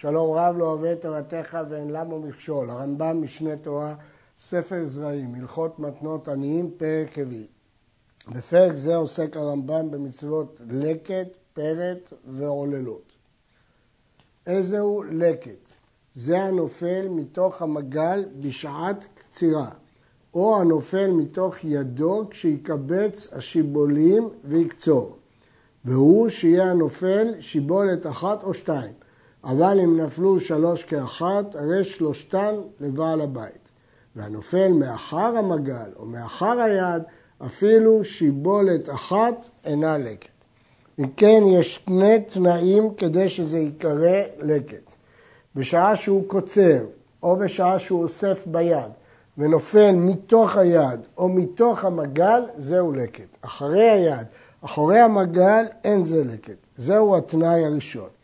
שלום רב לא אוהב את תורתך ואין למו מכשול. הרמב"ם משנה תורה, ספר זרעים, הלכות מתנות עניים, פרק רביעי. בפרק זה עוסק הרמב"ם במצוות לקט, פרט ועוללות. איזהו לקט? זה הנופל מתוך המגל בשעת קצירה, או הנופל מתוך ידו כשיקבץ השיבולים ויקצור, והוא שיהיה הנופל שיבולת אחת או שתיים. אבל אם נפלו שלוש כאחת, הרי שלושתן לבעל הבית. והנופל מאחר המגל או מאחר היד, אפילו שיבולת אחת אינה לקט. אם כן, יש שני תנאים כדי שזה ייקרא לקט. בשעה שהוא קוצר, או בשעה שהוא אוסף ביד, ונופל מתוך היד או מתוך המגל, זהו לקט. אחרי היד, אחורי המגל, אין זה לקט. זהו התנאי הראשון.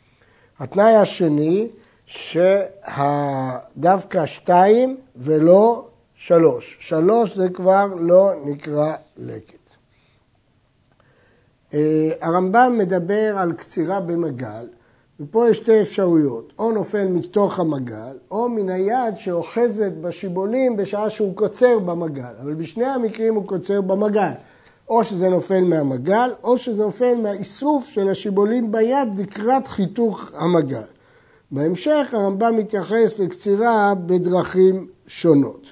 התנאי השני, שדווקא שתיים ולא שלוש. שלוש זה כבר לא נקרא לקט. אה, הרמב"ם מדבר על קצירה במגל, ופה יש שתי אפשרויות, או נופל מתוך המגל, או מן היד שאוחזת בשיבולים בשעה שהוא קוצר במגל, אבל בשני המקרים הוא קוצר במגל. או שזה נופל מהמגל, או שזה נופל מהאיסוף של השיבולים ביד לקראת חיתוך המגל. בהמשך הרמב"ם מתייחס לקצירה בדרכים שונות.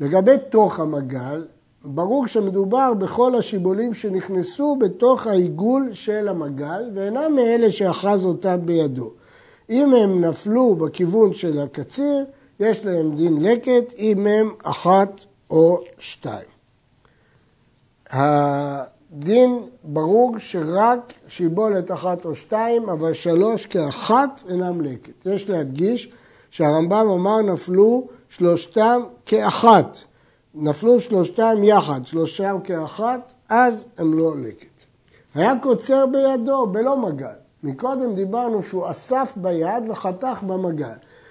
לגבי תוך המגל, ברור שמדובר בכל השיבולים שנכנסו בתוך העיגול של המגל ואינם מאלה שאחז אותם בידו. אם הם נפלו בכיוון של הקציר, יש להם דין לקט, אם הם אחת או שתיים. הדין ברור שרק שיבולת אחת או שתיים, אבל שלוש כאחת אינם לקט. יש להדגיש שהרמב"ם אמר נפלו שלושתם כאחת. נפלו שלושתם יחד, שלושתם כאחת, אז הם לא לקט. היה קוצר בידו, בלא מגל. מקודם דיברנו שהוא אסף ביד וחתך במגל.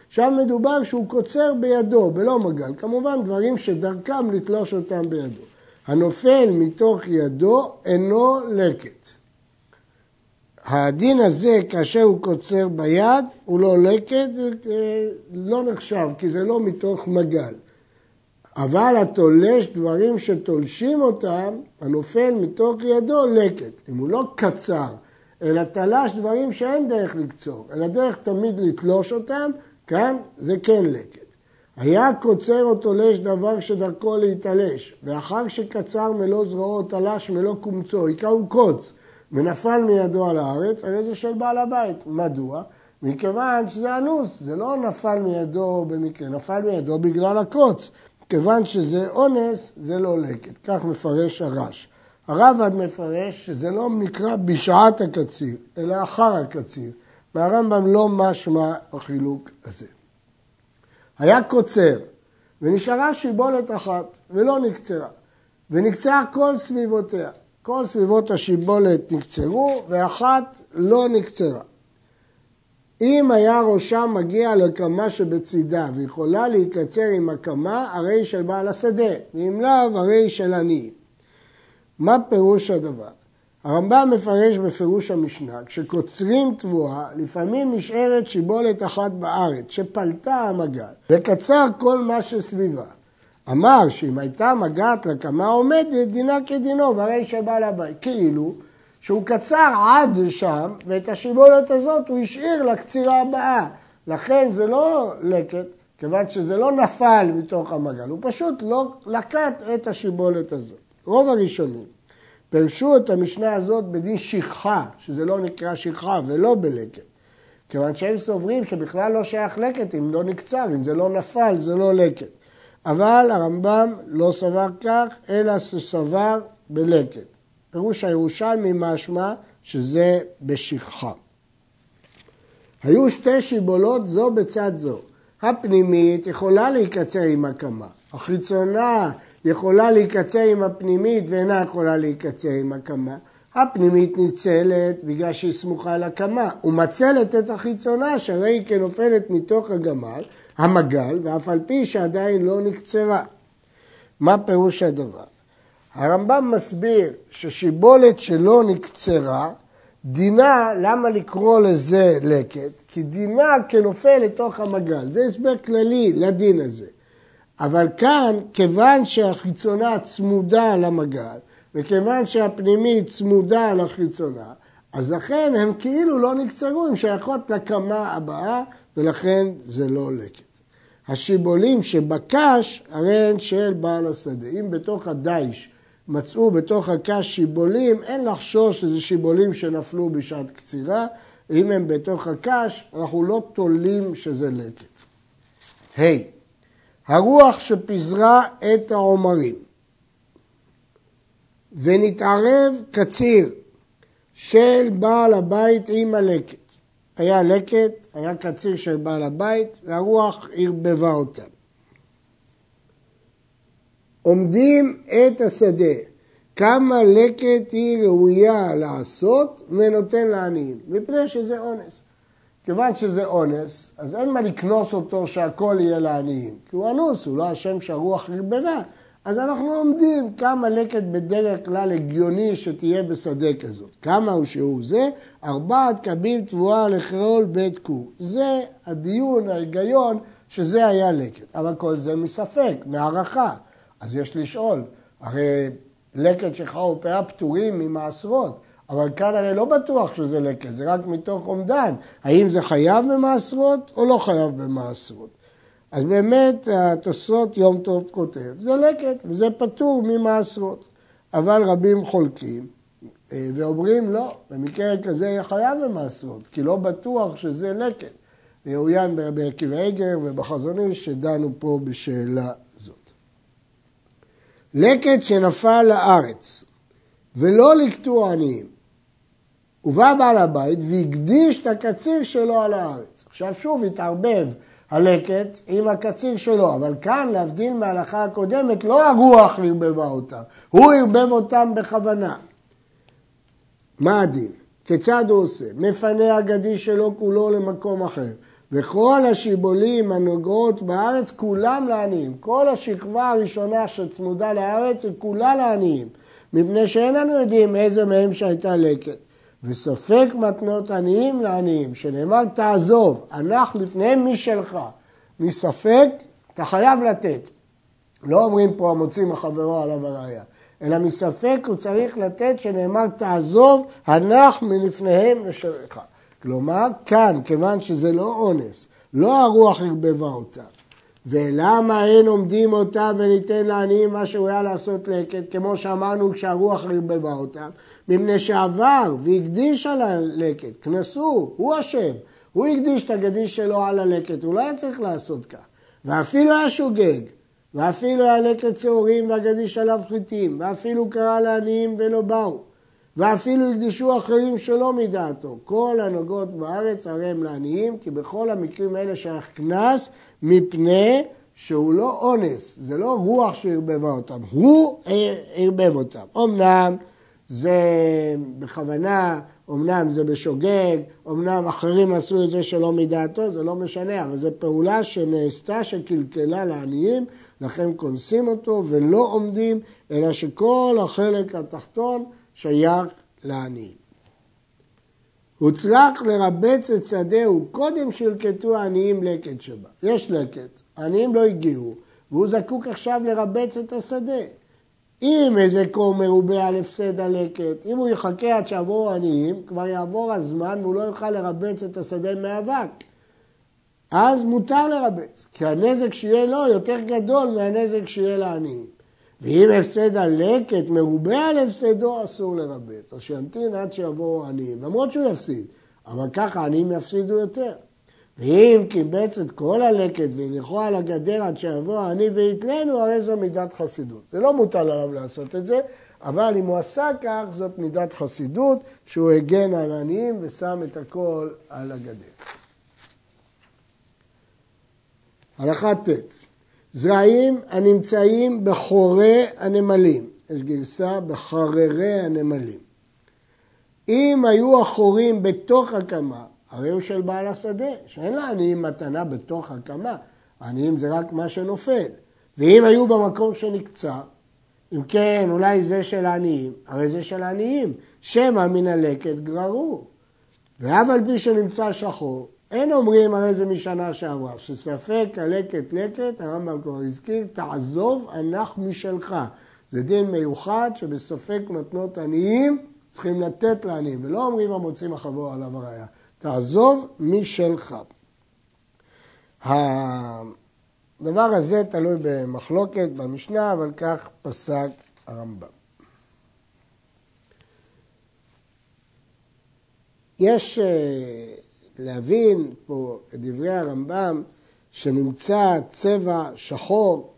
עכשיו מדובר שהוא קוצר בידו, בלא מגל. כמובן דברים שדרכם לתלוש אותם בידו. הנופל מתוך ידו אינו לקט. הדין הזה, כאשר הוא קוצר ביד, הוא לא לקט, לא נחשב, כי זה לא מתוך מגל. אבל התולש דברים שתולשים אותם, הנופל מתוך ידו לקט. אם הוא לא קצר, אלא תלש דברים שאין דרך לקצור, אלא דרך תמיד לתלוש אותם, כאן זה כן לקט. היה קוצר או תולש דבר שדרכו להתעלש, ואחר שקצר מלוא זרועו תלש מלוא קומצו, היכהו קוץ, ונפל מידו על הארץ, הרי זה של בעל הבית. מדוע? מכיוון שזה אנוס, זה לא נפל מידו במקרה, נפל מידו בגלל הקוץ. כיוון שזה אונס, זה לא לקט. כך מפרש הרש. הרמב"ד מפרש שזה לא נקרא בשעת הקציר, אלא אחר הקציר. והרמב"ם לא משמע החילוק הזה. היה קוצר, ונשארה שיבולת אחת, ולא נקצרה, ונקצרה כל סביבותיה. כל סביבות השיבולת נקצרו, ואחת לא נקצרה. אם היה ראשה מגיע לקמה שבצידה ויכולה להיקצר עם הקמה, הרי של בעל השדה, ואם לאו, הרי של עניים. מה פירוש הדבר? הרמב"ם מפרש בפירוש המשנה, כשקוצרים תבואה, לפעמים נשארת שיבולת אחת בארץ, שפלטה המגל, וקצר כל מה שסביבה. אמר שאם הייתה מגעת לקמה עומדת, דינה כדינו, והרי שבא לבית. כאילו שהוא קצר עד שם, ואת השיבולת הזאת הוא השאיר לקצירה הבאה. לכן זה לא לקט, כיוון שזה לא נפל מתוך המגל, הוא פשוט לא לקט את השיבולת הזאת. רוב הראשונים פירשו את המשנה הזאת בדין שכחה, שזה לא נקרא שכחה ולא בלקט. כיוון שהם סוברים שבכלל לא שייך לקט אם לא נקצר, אם זה לא נפל זה לא לקט. אבל הרמב"ם לא סבר כך, אלא סבר בלקט. פירוש הירושלמי משמע שזה בשכחה. היו שתי שיבולות זו בצד זו. הפנימית יכולה להיקצר עם הקמה, החיצונה יכולה להיקצר עם הפנימית ואינה יכולה להיקצר עם הקמה. הפנימית ניצלת בגלל שהיא סמוכה לקמה, ומצלת את החיצונה שהרי היא כנופלת מתוך הגמל, המגל, ואף על פי שעדיין לא נקצרה. מה פירוש הדבר? הרמב"ם מסביר ששיבולת שלא נקצרה דינה, למה לקרוא לזה לקט? כי דינה כנופל לתוך המגל. זה הסבר כללי לדין הזה. אבל כאן, כיוון שהחיצונה צמודה למגל, וכיוון שהפנימית צמודה לחיצונה, אז לכן הם כאילו לא נקצרו, הם שייכות לקמה הבאה, ולכן זה לא לקט. השיבולים שבקש, הרי הן של בעל השדה. אם בתוך הדיש מצאו בתוך הקש שיבולים, אין לחשוש שזה שיבולים שנפלו בשעת קצירה, אם הם בתוך הקש, אנחנו לא תולים שזה לקט. ה. Hey, הרוח שפיזרה את העומרים ונתערב קציר של בעל הבית עם הלקט. היה לקט, היה קציר של בעל הבית, והרוח ערבבה אותם. עומדים את השדה, כמה לקט היא ראויה לעשות ונותן לעניים, מפני שזה אונס. כיוון שזה אונס, אז אין מה לקנוס אותו שהכל יהיה לעניים, כי הוא אנוס, הוא לא אשם שהרוח ריבנה. אז אנחנו עומדים כמה לקט בדרך כלל הגיוני שתהיה בשדה כזאת. כמה הוא שהוא זה? ארבעת קבים תבואה לכלול בית כור. זה הדיון, ההיגיון, שזה היה לקט. אבל כל זה מספק, מהערכה. אז יש לשאול, הרי לקט שלך ופאה פטורים ממעשרות. אבל כאן הרי לא בטוח שזה לקט, זה רק מתוך אומדן. האם זה חייב במעשרות או לא חייב במעשרות? אז באמת התוספות יום טוב כותב, זה לקט וזה פטור ממעשרות. אבל רבים חולקים אה, ואומרים לא, במקרה כזה יהיה חייב במעשרות, כי לא בטוח שזה לקט. יאוין ברבי עקיבא אגר ובחזון איש שדנו פה בשאלה זאת. לקט שנפל לארץ ולא לקטו עניים, ובא בעל הבית והקדיש את הקציר שלו על הארץ. עכשיו שוב התערבב הלקט עם הקציר שלו, אבל כאן להבדיל מההלכה הקודמת לא הרוח ערבבה אותם, הוא ערבב אותם בכוונה. מה הדין? כיצד הוא עושה? מפנה הגדי שלו כולו למקום אחר. וכל השיבולים הנוגעות בארץ כולם לעניים. כל השכבה הראשונה שצמודה לארץ היא כולה לעניים. מפני שאין לנו יודעים איזה מהם שהייתה לקט. וספק מתנות עניים לעניים, שנאמר תעזוב, הנח לפניהם משלך. מספק, אתה חייב לתת. לא אומרים פה המוציא מחברו עליו הראייה, אלא מספק הוא צריך לתת שנאמר תעזוב, הנח מלפניהם לשלך. כלומר, כאן, כיוון שזה לא אונס, לא הרוח ערבבה אותה, ולמה אין עומדים אותה וניתן לעניים מה שהוא היה לעשות לקט, כמו שאמרנו כשהרוח ערבבה אותם, מפני שעבר והקדיש על הלקט, כנסו, הוא אשם, הוא הקדיש את הגדיש שלו על הלקט, הוא לא היה צריך לעשות כך. ואפילו היה שוגג, ואפילו היה לקט שעורים והגדיש עליו חיטים, ואפילו קרא לעניים ולא באו, ואפילו הקדישו אחרים שלא מדעתו. כל הנוגעות בארץ הרי הם לעניים, כי בכל המקרים האלה שייך קנס מפני שהוא לא אונס, זה לא רוח שערבבה אותם, הוא ערבב אותם. אמנם זה בכוונה, אמנם זה בשוגג, אמנם אחרים עשו את זה שלא מדעתו, זה לא משנה, אבל זו פעולה שנעשתה שקלקלה לעניים, לכן כונסים אותו ולא עומדים, אלא שכל החלק התחתון שייך לעניים. הוצלח לרבץ את שדהו קודם שילקטו העניים לקט שבה. יש לקט, העניים לא הגיעו, והוא זקוק עכשיו לרבץ את השדה. אם איזה כומר הוא בעל הפסד הלקט, אם הוא יחכה עד שיבואו עניים, כבר יעבור הזמן והוא לא יוכל לרבץ את השדה מאבק. אז מותר לרבץ, כי הנזק שיהיה לו יותר גדול מהנזק שיהיה לעניים. ואם הפסד הלקט מרובה על הפסדו, אסור לרבץ. אז שימתין עד שיבואו עניים, למרות שהוא יפסיד, אבל ככה עניים יפסידו יותר. ואם קיבץ את כל הלקט והניחו על הגדר עד שיבוא העני ויתלנו, הרי זו מידת חסידות. זה לא מוטל עליו לעשות את זה, אבל אם הוא עשה כך, זאת מידת חסידות, שהוא הגן על עניים ושם את הכל על הגדר. הלכה ט' זרעים הנמצאים בחורי הנמלים, יש גרסה בחררי הנמלים. אם היו החורים בתוך הקמה, הרי הוא של בעל השדה, שאין לעניים מתנה בתוך הקמה, העניים זה רק מה שנופל. ואם היו במקום שנקצר, אם כן, אולי זה של העניים, הרי זה של העניים, שמא מן הלקט גררו. ואף על פי שנמצא שחור, אין אומרים הרי זה משנה שעברה, שספק הלקט לקט, הרמב"ם כבר הזכיר, תעזוב הנח משלך. זה דין מיוחד שבספק מתנות עניים צריכים לתת לעניים, ולא אומרים המוצאים החבור עליו הראייה. תעזוב משלך. הדבר הזה תלוי במחלוקת במשנה, אבל כך פסק הרמב"ם. יש אה, להבין פה את דברי הרמב"ם שנמצא צבע שחור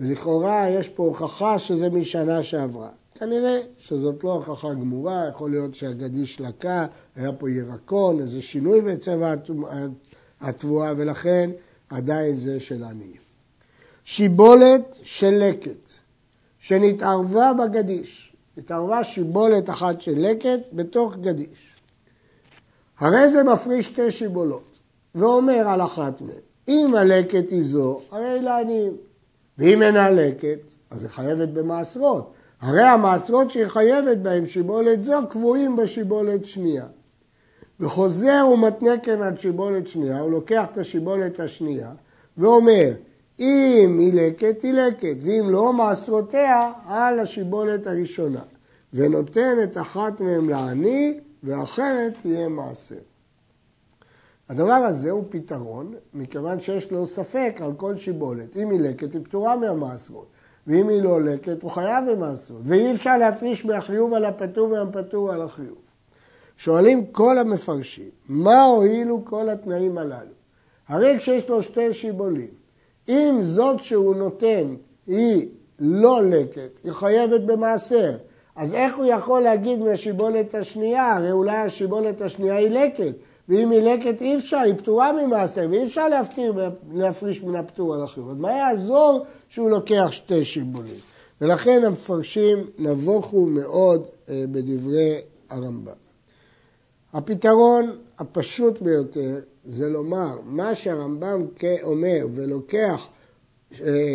ולכאורה יש פה הוכחה שזה משנה שעברה. כנראה שזאת לא הוכחה גמורה, יכול להיות שהגדיש לקה, היה פה ירקון, איזה שינוי בצבע התבואה ולכן עדיין זה של עניים. שיבולת של לקט שנתערבה בגדיש, התערבה שיבולת אחת של לקט בתוך גדיש. הרי זה מפריש שתי שיבולות, ואומר על אחת מהן, אם הלקט היא זו, הרי היא לעניים, ואם אינה לקט, אז היא חייבת במעשרות. הרי המעשרות שהיא חייבת בהם, שיבולת זו, קבועים בשיבולת שנייה. וחוזר ומתנה כן על שיבולת שנייה, הוא לוקח את השיבולת השנייה ואומר, אם היא לקט, היא לקט, ואם לא, מעשרותיה על השיבולת הראשונה. ונותן את אחת מהם לעני, ואחרת תהיה מעשר. הדבר הזה הוא פתרון, מכיוון שיש לו ספק על כל שיבולת. אם היא לקט, היא פטורה מהמעשרות. ואם היא לא לקט, הוא חייב במעשרות. ואי אפשר להפריש מהחיוב על הפטור והפטור על החיוב. שואלים כל המפרשים, מה הועילו כל התנאים הללו? הרי כשיש לו שתי שיבולים, אם זאת שהוא נותן היא לא לקט, היא חייבת במעשר, אז איך הוא יכול להגיד מהשיבולת השנייה? הרי אולי השיבולת השנייה היא לקט, ואם היא לקט אי אפשר, היא פטורה ממעשר, ואי אפשר להפתיר, להפריש מן הפטור על. אז מה יעזור שהוא לוקח שתי שיבולים? ולכן המפרשים נבוכו מאוד אה, בדברי הרמב"ם. הפתרון הפשוט ביותר זה לומר, מה שהרמב"ם אומר ולוקח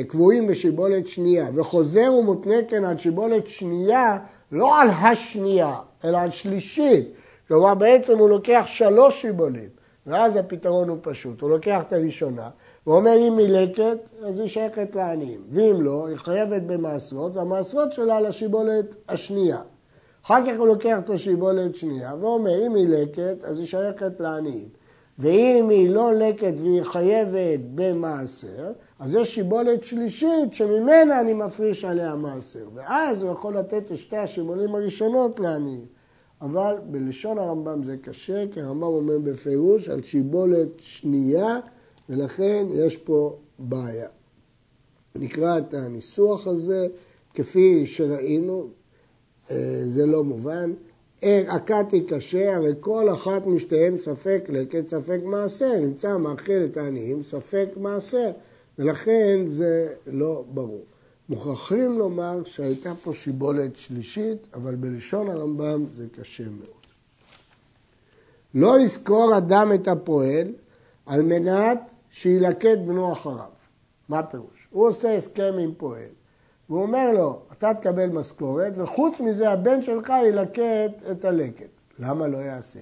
קבועים בשיבולת שנייה וחוזר ומותנה כן על שיבולת שנייה, לא על השנייה, אלא על שלישית. כלומר, בעצם הוא לוקח שלוש שיבולים, ואז הפתרון הוא פשוט. הוא לוקח את הראשונה, ואומר אם היא לקט, אז היא שייכת לעניים, ואם לא, היא חייבת במעשרות, והמעשרות שלה לשיבולת השנייה. אחר כך הוא לוקח את השיבולת שנייה ואומר, אם היא לקט, אז היא שייכת לעניים. ואם היא לא לקט והיא חייבת במעשר, אז יש שיבולת שלישית שממנה אני מפריש עליה מעשר. ואז הוא יכול לתת את שתי השיבולים הראשונות לעניים. אבל בלשון הרמב"ם זה קשה, כי הרמב"ם אומר בפירוש על שיבולת שנייה, ולכן יש פה בעיה. נקרא את הניסוח הזה, כפי שראינו, אה, זה לא מובן. הכתי קשה, הרי כל אחת משתיהן ספק לקט, ספק מעשר. נמצא מאכיל את העניים, ספק מעשר, ולכן זה לא ברור. מוכרחים לומר שהייתה פה שיבולת שלישית, אבל בלשון הרמב"ם זה קשה מאוד. לא יזכור אדם את הפועל על מנת שילקט בנו אחריו. מה הפירוש? הוא עושה הסכם עם פועל, והוא אומר לו, אתה תקבל משכורת, וחוץ מזה הבן שלך ילקט את הלקט. למה לא יעשה?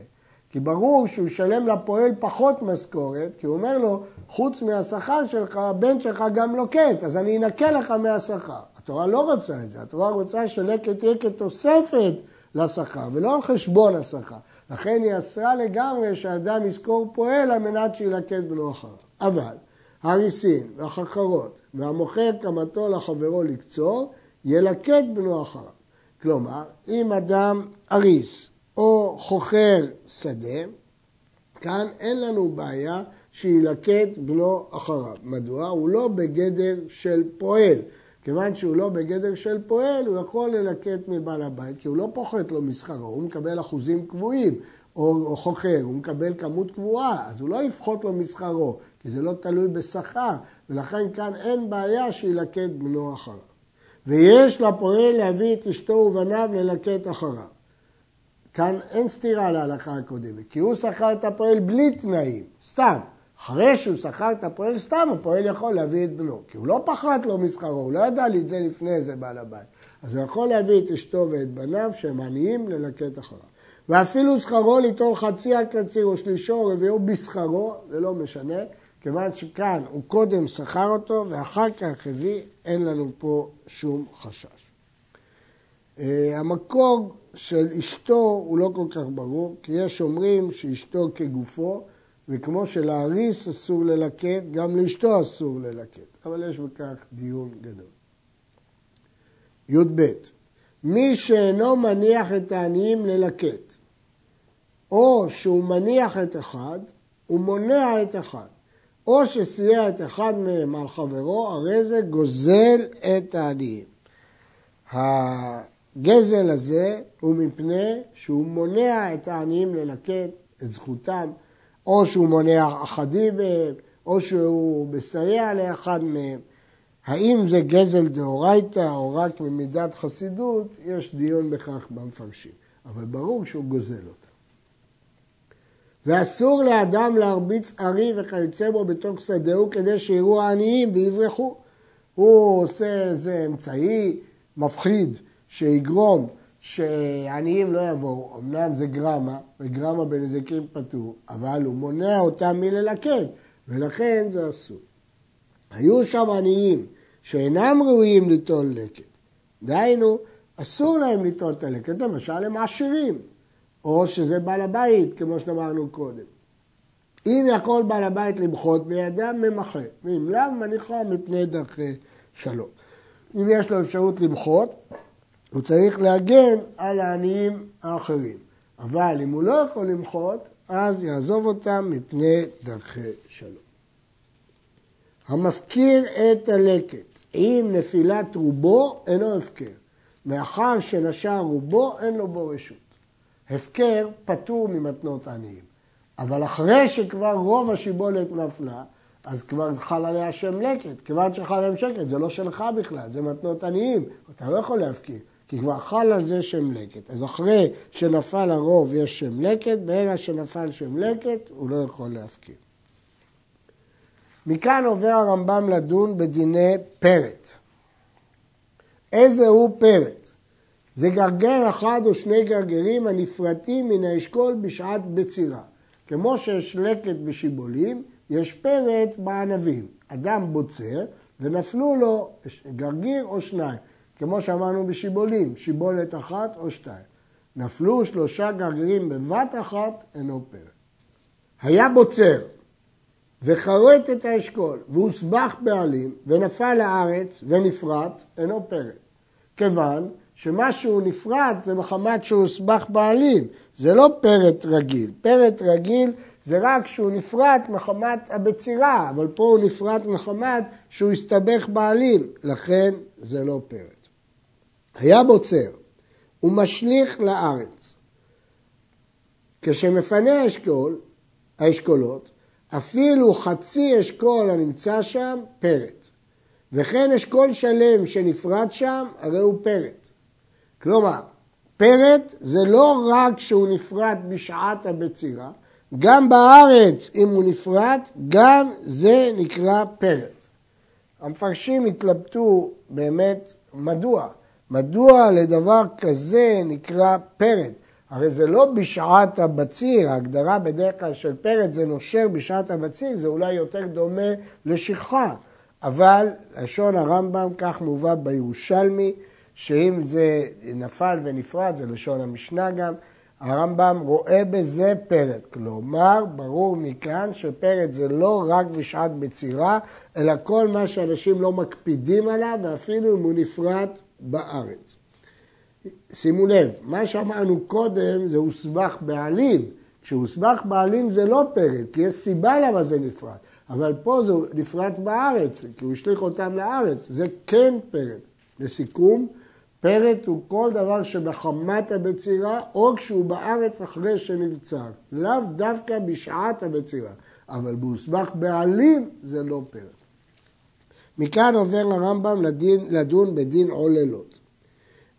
כי ברור שהוא ישלם לפועל פחות משכורת, כי הוא אומר לו, חוץ מהשכר שלך, הבן שלך גם לוקט, אז אני אנקה לך מהשכר. התורה לא רוצה את זה, התורה רוצה שלקט יהיה כתוספת לשכר, ולא על חשבון השכר. לכן היא אסרה לגמרי שאדם יזכור פועל על מנת שילקט בנו אחריו. אבל הריסין והחכרות והמוכר קמתו לחברו לקצור, ילקט בנו אחריו. כלומר, אם אדם אריס או חוכר שדה, כאן אין לנו בעיה שילקט בנו אחריו. מדוע? הוא לא בגדר של פועל. כיוון שהוא לא בגדר של פועל, הוא יכול ללקט מבעל הבית, כי הוא לא פוחת לו משכרו, הוא מקבל אחוזים קבועים, או, או חוכר, הוא מקבל כמות קבועה, אז הוא לא יפחות לו משכרו, כי זה לא תלוי בשכר, ולכן כאן אין בעיה שילקט בנו אחריו. ויש לפועל להביא את אשתו ובניו ללקט אחריו. כאן אין סתירה להלכה הקודמת, כי הוא שכר את הפועל בלי תנאים, סתם. אחרי שהוא שכר את הפועל סתם, הפועל יכול להביא את בנו, כי הוא לא פחת לו משכרו, הוא לא ידע לי את זה לפני זה בעל הבית. אז הוא יכול להביא את אשתו ואת בניו שהם עניים ללקט אחריו. ואפילו שכרו ליטול חצי הקציר או שלישו או רביעו בשכרו, זה לא משנה, כיוון שכאן הוא קודם שכר אותו ואחר כך הביא, אין לנו פה שום חשש. אה, המקור של אשתו הוא לא כל כך ברור, כי יש אומרים שאשתו כגופו, וכמו שלאריס אסור ללקט, גם לאשתו אסור ללקט, אבל יש בכך דיון גדול. י"ב מי שאינו מניח את העניים ללקט, או שהוא מניח את אחד, הוא מונע את אחד, או שסייע את אחד מהם על חברו, הרי זה גוזל את העניים. הגזל הזה הוא מפני שהוא מונע את העניים ללקט את זכותם, או שהוא מונע אחדים מהם, או שהוא מסייע לאחד מהם. האם זה גזל דאורייתא או רק ממידת חסידות, יש דיון בכך במפרשים. אבל ברור שהוא גוזל אותה. ואסור לאדם להרביץ ארי וכיוצא בו בתוך שדהו כדי שיראו העניים ויברחו. הוא עושה איזה אמצעי מפחיד שיגרום שעניים לא יבואו, אמנם זה גרמה, וגרמה בנזקים פטור, אבל הוא מונע אותם מללקט, ולכן זה אסור. היו שם עניים שאינם ראויים ליטול לקט. דהיינו, אסור להם ליטול את הלקט, למשל הם עשירים, או שזה בעל הבית, כמו שאמרנו קודם. אם יכול בעל הבית למחות בידם, ממחה, ואם לאו, מניחה מפני דרכי שלום. אם יש לו אפשרות למחות, הוא צריך להגן על העניים האחרים. אבל אם הוא לא יכול למחות, אז יעזוב אותם מפני דרכי שלום. המפקיר את הלקט עם נפילת רובו אינו הפקר. מאחר שנשר רובו אין לו בו רשות. הפקר פטור ממתנות עניים. אבל אחרי שכבר רוב השיבולת נפלה, אז כבר חל עליה שם לקט. כיוון שחל עליהם שקט, זה לא שלך בכלל, זה מתנות עניים. אתה לא יכול להפקיר. כי כבר חל על זה שם לקט. אז אחרי שנפל הרוב יש שם לקט, ברגע שנפל שם לקט הוא לא יכול להפקיר. מכאן עובר הרמב"ם לדון בדיני פרט. איזה הוא פרט? זה גרגר אחד או שני גרגרים הנפרטים מן האשכול בשעת בצירה. כמו שיש לקט בשיבולים, יש פרט בענבים. אדם בוצר ונפלו לו גרגיר או שניים. כמו שאמרנו בשיבולים, שיבולת אחת או שתיים. נפלו שלושה גרגירים בבת אחת, אינו פרק. היה בוצר וחרט את האשכול והוסבך בעלים ונפל לארץ ונפרט, אינו פרק. כיוון שמשהו נפרט זה מחמת שהוא הוסבך בעלים, זה לא פרט רגיל. פרט רגיל זה רק שהוא נפרט מחמת הבצירה, אבל פה הוא נפרט מחמת שהוא הסתבך בעלים, לכן זה לא פרט. היה בוצר ומשליך לארץ. כשמפנה האשכול, האשכולות, אפילו חצי אשכול הנמצא שם, פרט. וכן אשכול שלם שנפרד שם, הרי הוא פרט. כלומר, פרט זה לא רק שהוא נפרד בשעת הבצירה, גם בארץ, אם הוא נפרד, גם זה נקרא פרט. המפרשים התלבטו באמת מדוע. מדוע לדבר כזה נקרא פרד? הרי זה לא בשעת הבציר, ההגדרה בדרך כלל של פרד זה נושר בשעת הבציר, זה אולי יותר דומה לשכחה. אבל לשון הרמב"ם, כך מובא בירושלמי, שאם זה נפל ונפרד, זה לשון המשנה גם, הרמב"ם רואה בזה פרד. כלומר, ברור מכאן שפרד זה לא רק בשעת בצירה, אלא כל מה שאנשים לא מקפידים עליו, ואפילו אם הוא נפרד בארץ. שימו לב, מה שאמרנו קודם זה הוסבך בעלים. כשהוסבך בעלים זה לא פרד, כי יש סיבה למה זה נפרד. אבל פה זה נפרד בארץ, כי הוא השליך אותם לארץ. זה כן פרד. לסיכום, פרד הוא כל דבר שבחמת הבצירה, או כשהוא בארץ אחרי שנבצר. לאו דווקא בשעת הבצירה. אבל בהוסבך בעלים זה לא פרד. מכאן עובר הרמב"ם לדין, לדון בדין עוללות.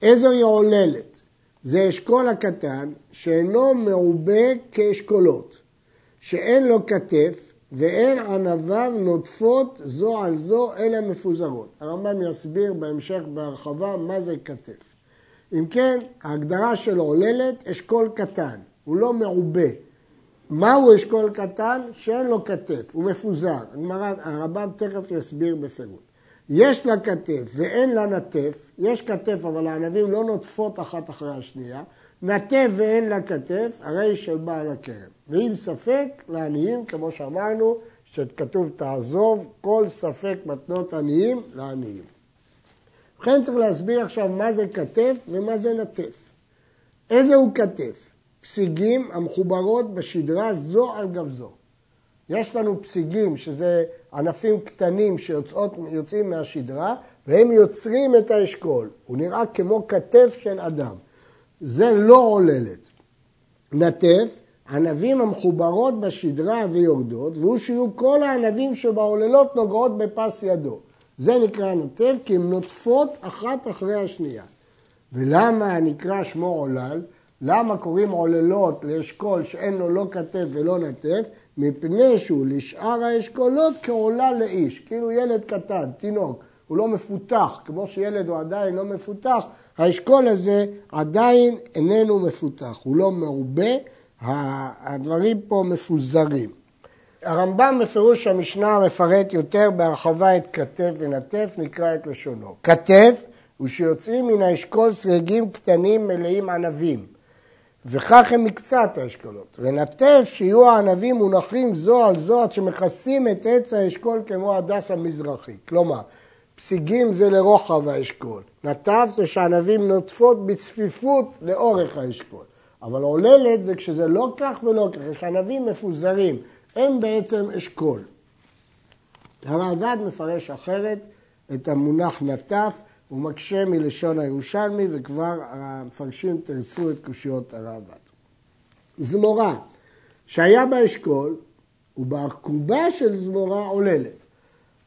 איזו היא עוללת? זה אשכול הקטן שאינו מעובה כאשכולות, שאין לו כתף ואין ענביו נוטפות זו על זו אלא מפוזרות. הרמב"ם יסביר בהמשך בהרחבה מה זה כתף. אם כן, ההגדרה של עוללת, אשכול קטן, הוא לא מעובה. מהו אשכול קטן? שאין לו כתף, הוא מפוזר. הרמב"ם תכף יסביר בפירוט. יש לה כתף ואין לה נטף, יש כתף אבל הענבים לא נוטפות אחת אחרי השנייה, נטף ואין לה כתף, הרי של בעל הכרם. ואם ספק, לעניים, כמו שאמרנו, שכתוב תעזוב כל ספק מתנות עניים לעניים. ובכן צריך להסביר עכשיו מה זה כתף ומה זה נטף. איזה הוא כתף? פסיגים המחוברות בשדרה זו על גב זו. יש לנו פסיגים, שזה ענפים קטנים שיוצאים מהשדרה, והם יוצרים את האשכול. הוא נראה כמו כתף של אדם. זה לא עוללת. נטף, ענבים המחוברות בשדרה ויורדות, והוא שיהיו כל הענבים שבעוללות נוגעות בפס ידו. זה נקרא נטף כי הן נוטפות אחת אחרי השנייה. ולמה נקרא שמו עולל? למה קוראים עוללות לאשכול שאין לו לא כתף ולא נטף? מפני שהוא לשאר האשכולות כעולל לאיש, כאילו ילד קטן, תינוק, הוא לא מפותח, כמו שילד הוא עדיין לא מפותח, האשכול הזה עדיין איננו מפותח, הוא לא מרובה, הדברים פה מפוזרים. הרמב"ם בפירוש המשנה מפרט יותר בהרחבה את כתף ונטף, נקרא את לשונו. כתף הוא שיוצאים מן האשכול סרגים קטנים מלאים ענבים, וכך הם מקצת האשכולות. ונטף שיהיו הענבים מונחים זו על זו עד שמכסים את עץ האשכול כמו הדס המזרחי. כלומר, פסיגים זה לרוחב האשכול, נטף זה שענבים נוטפות בצפיפות לאורך האשכול. אבל עוללת זה כשזה לא כך ולא כך, יש ענבים מפוזרים, הם בעצם אשכול. הרעב"ד מפרש אחרת את המונח נטף, הוא מקשה מלשון הירושלמי וכבר המפרשים תרצו את קושיות הרעב"ד. זמורה שהיה באשכול ובעקובה של זמורה עוללת.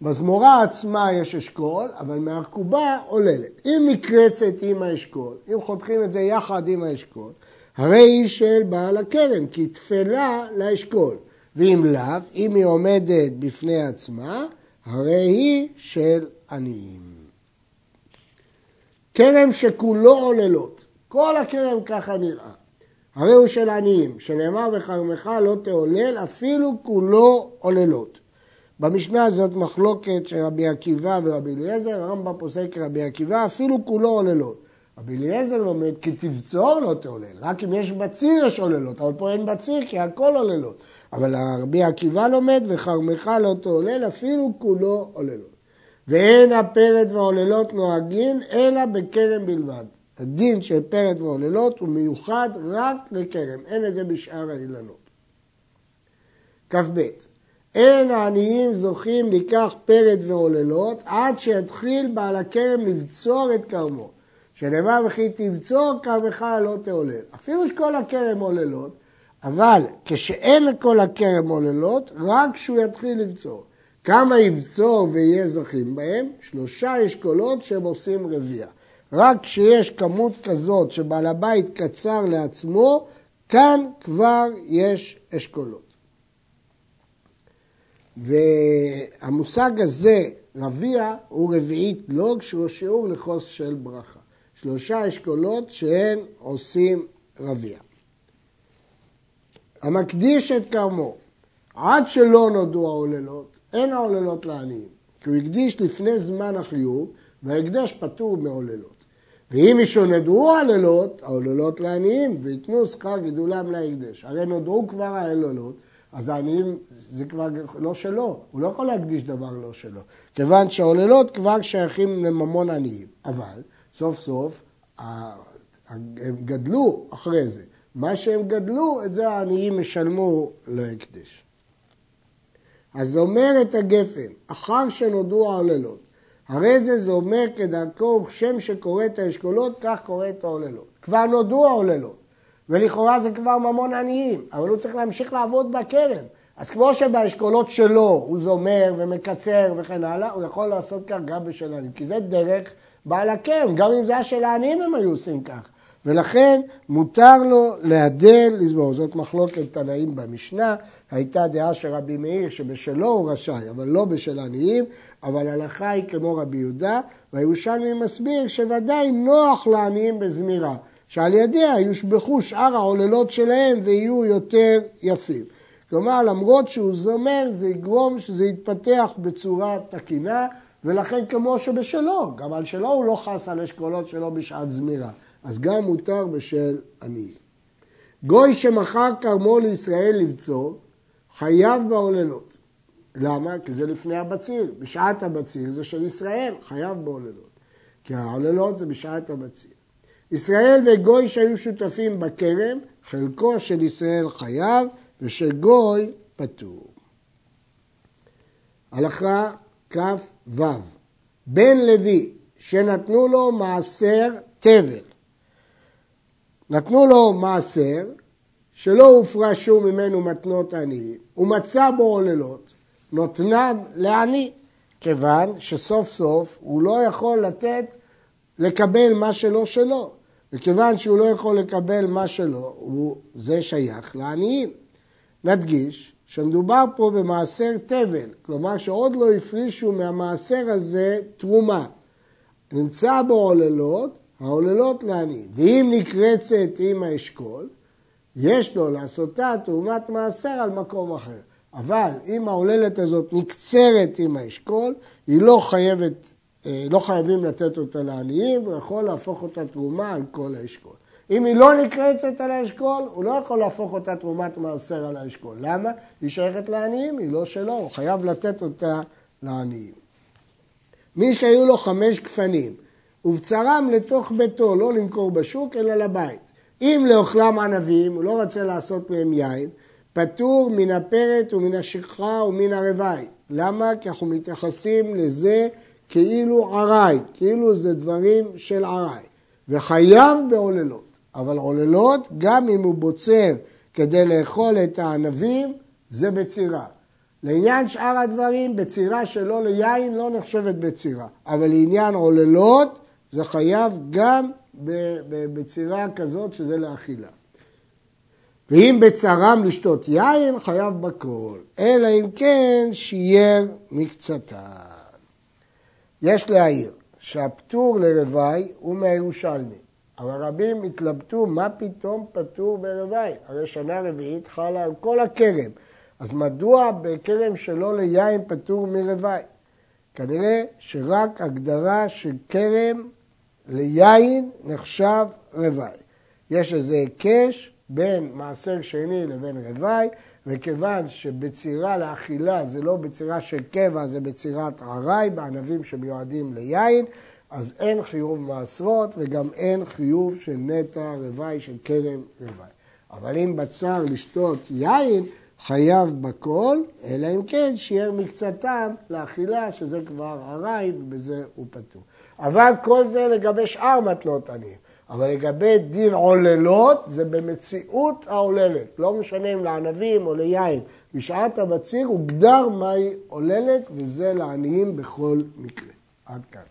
בזמורה עצמה יש אשכול, אבל מהרכובה עוללת. אם נקרצת עם האשכול, אם חותכים את זה יחד עם האשכול, הרי היא של בעל הכרם, כי תפלה לאשכול. ואם לאו, אם היא עומדת בפני עצמה, הרי היא של עניים. כרם שכולו עוללות, כל הכרם ככה נראה. הרי הוא של עניים, שנאמר וכרמך לא תעולל, אפילו כולו עוללות. במשנה הזאת מחלוקת של רבי עקיבא ורבי אליעזר, הרמב"ם פוסק רבי עקיבא, אפילו כולו עוללות. רבי אליעזר לומד כי תבצור לא תעולל, רק אם יש בציר יש עוללות, אבל פה אין בציר כי הכל עוללות. אבל רבי עקיבא לומד וכרמך לא תעולל, אפילו כולו עוללות. ואין הפרד והעוללות נוהגים אלא בכרם בלבד. הדין של פרד ועוללות הוא מיוחד רק לכרם, אין את זה בשאר האילנות. כ"ב אין העניים זוכים לקח פרד ועוללות עד שיתחיל בעל הכרם לבצור את כרמו. שנאמר וכי תבצור כרמך לא תעולל. אפילו שכל הכרם עוללות, אבל כשאין לכל הכרם עוללות, רק כשהוא יתחיל לבצור. כמה יבצור ויהיה זוכים בהם? שלושה אשכולות שהם עושים רביע. רק כשיש כמות כזאת שבעל הבית קצר לעצמו, כאן כבר יש אשכולות. והמושג הזה, רביע, הוא רביעית לוג, שהוא שיעור לחוס של ברכה. שלושה אשכולות שהן עושים רביע. המקדיש את כרמו, עד שלא נודעו העוללות, אין העוללות לעניים, כי הוא הקדיש לפני זמן החיוב, וההקדש פטור מעוללות. ואם ישונדו העוללות, העוללות לעניים, וייתנו שכר גידולם להקדש. הרי נודעו כבר העוללות, אז העניים זה כבר לא שלו, הוא לא יכול להקדיש דבר לא שלו, כיוון שהעוללות כבר שייכים לממון עניים, אבל סוף סוף הם גדלו אחרי זה, מה שהם גדלו, את זה העניים ישלמו להקדש. אז אומר את הגפן, אחר שנודעו העוללות, הרי זה זה אומר כדרכו שם שקורא את האשכולות, כך קורא את העוללות. כבר נודעו העוללות. ולכאורה זה כבר ממון עניים, אבל הוא צריך להמשיך לעבוד בכרם. אז כמו שבאשכולות שלו הוא זומר ומקצר וכן הלאה, הוא יכול לעשות כך גם בשל עניים, כי זה דרך בעל הכרם, גם אם זה היה של העניים הם היו עושים כך. ולכן מותר לו להדל לסבור. זאת מחלוקת תנאים במשנה, הייתה דעה של רבי מאיר שבשלו הוא רשאי, אבל לא בשל עניים, אבל הלכה היא כמו רבי יהודה, והירושלמי מסביר שוודאי נוח לעניים בזמירה, שעל ידיה יושבחו שאר העוללות שלהם ויהיו יותר יפים. כלומר, למרות שהוא זומר, זה יגרום שזה יתפתח בצורה תקינה, ולכן כמו שבשלו, גם על שלו הוא לא חס על אשכולות שלו בשעת זמירה. אז גם מותר בשל עניים. גוי שמכר כרמו לישראל לבצור, חייב בעוללות. למה? כי זה לפני הבציר. בשעת הבציר זה של ישראל, חייב בעוללות. כי העוללות זה בשעת הבציר. ישראל וגוי שהיו שותפים בכרם, חלקו של ישראל חייב ושגוי פטור. הלכה כ"ו בן לוי שנתנו לו מעשר תבל. נתנו לו מעשר שלא הופרשו ממנו מתנות עניים, הוא מצא בו עוללות, נותנם לעני, כיוון שסוף סוף הוא לא יכול לתת, לקבל מה שלא שלו, וכיוון שהוא לא יכול לקבל מה שלו, הוא, זה שייך לעניים. נדגיש שמדובר פה במעשר תבל, כלומר שעוד לא הפרישו מהמעשר הזה תרומה. נמצא בו עוללות, העוללות לעניים. ואם נקרצת עם האשכול, יש לו לעשותה תרומת מעשר על מקום אחר. אבל אם העוללת הזאת נקצרת עם האשכול, היא לא חייבת, לא חייבים לתת אותה לעניים, הוא יכול להפוך אותה תרומה על כל האשכול. אם היא לא נקרצת על האשכול, הוא לא יכול להפוך אותה תרומת מעשר על האשכול. למה? היא שייכת לעניים, היא לא שלו, הוא חייב לתת אותה לעניים. מי שהיו לו חמש גפנים, ובצרם לתוך ביתו, לא למכור בשוק, אלא לבית. אם לאוכלם ענבים, הוא לא רוצה לעשות מהם יין, פטור מן הפרת ומן השכחה ומן הרוואי. למה? כי אנחנו מתייחסים לזה כאילו עראי, כאילו זה דברים של עראי. וחייב בעוללות. אבל עוללות, גם אם הוא בוצר כדי לאכול את הענבים, זה בצירה. לעניין שאר הדברים, בצירה שלא ליין לא נחשבת בצירה. אבל לעניין עוללות, זה חייב גם בצירה כזאת שזה לאכילה. ואם בצרם לשתות יין, חייב בכל, אלא אם כן שייר מקצתן. יש להעיר שהפטור לרוואי הוא מהירושלמי. אבל רבים התלבטו, מה פתאום פטור ברוואי? הרי שנה רביעית חלה על כל הכרם. אז מדוע בכרם שלא ליין פטור מרוואי? כנראה שרק הגדרה של כרם ליין נחשב רבעי. יש איזה היקש בין מעשר שני לבין רבעי, וכיוון שבצירה לאכילה זה לא בצירה של קבע, זה בצירת עראי, בענבים שמיועדים ליין, אז אין חיוב מעשרות וגם אין חיוב של נטע רבעי, של כרם רבעי. אבל אם בצר לשתות יין, חייב בכל, אלא אם כן שיער מקצתם לאכילה, שזה כבר ארעי, ובזה הוא פטור. אבל כל זה לגבי שאר מתנות עניים. אבל לגבי דין עוללות, זה במציאות העוללת. לא משנה אם לענבים או ליין. בשעת הבציר הוגדר מהי עוללת, וזה לעניים בכל מקרה. עד כאן.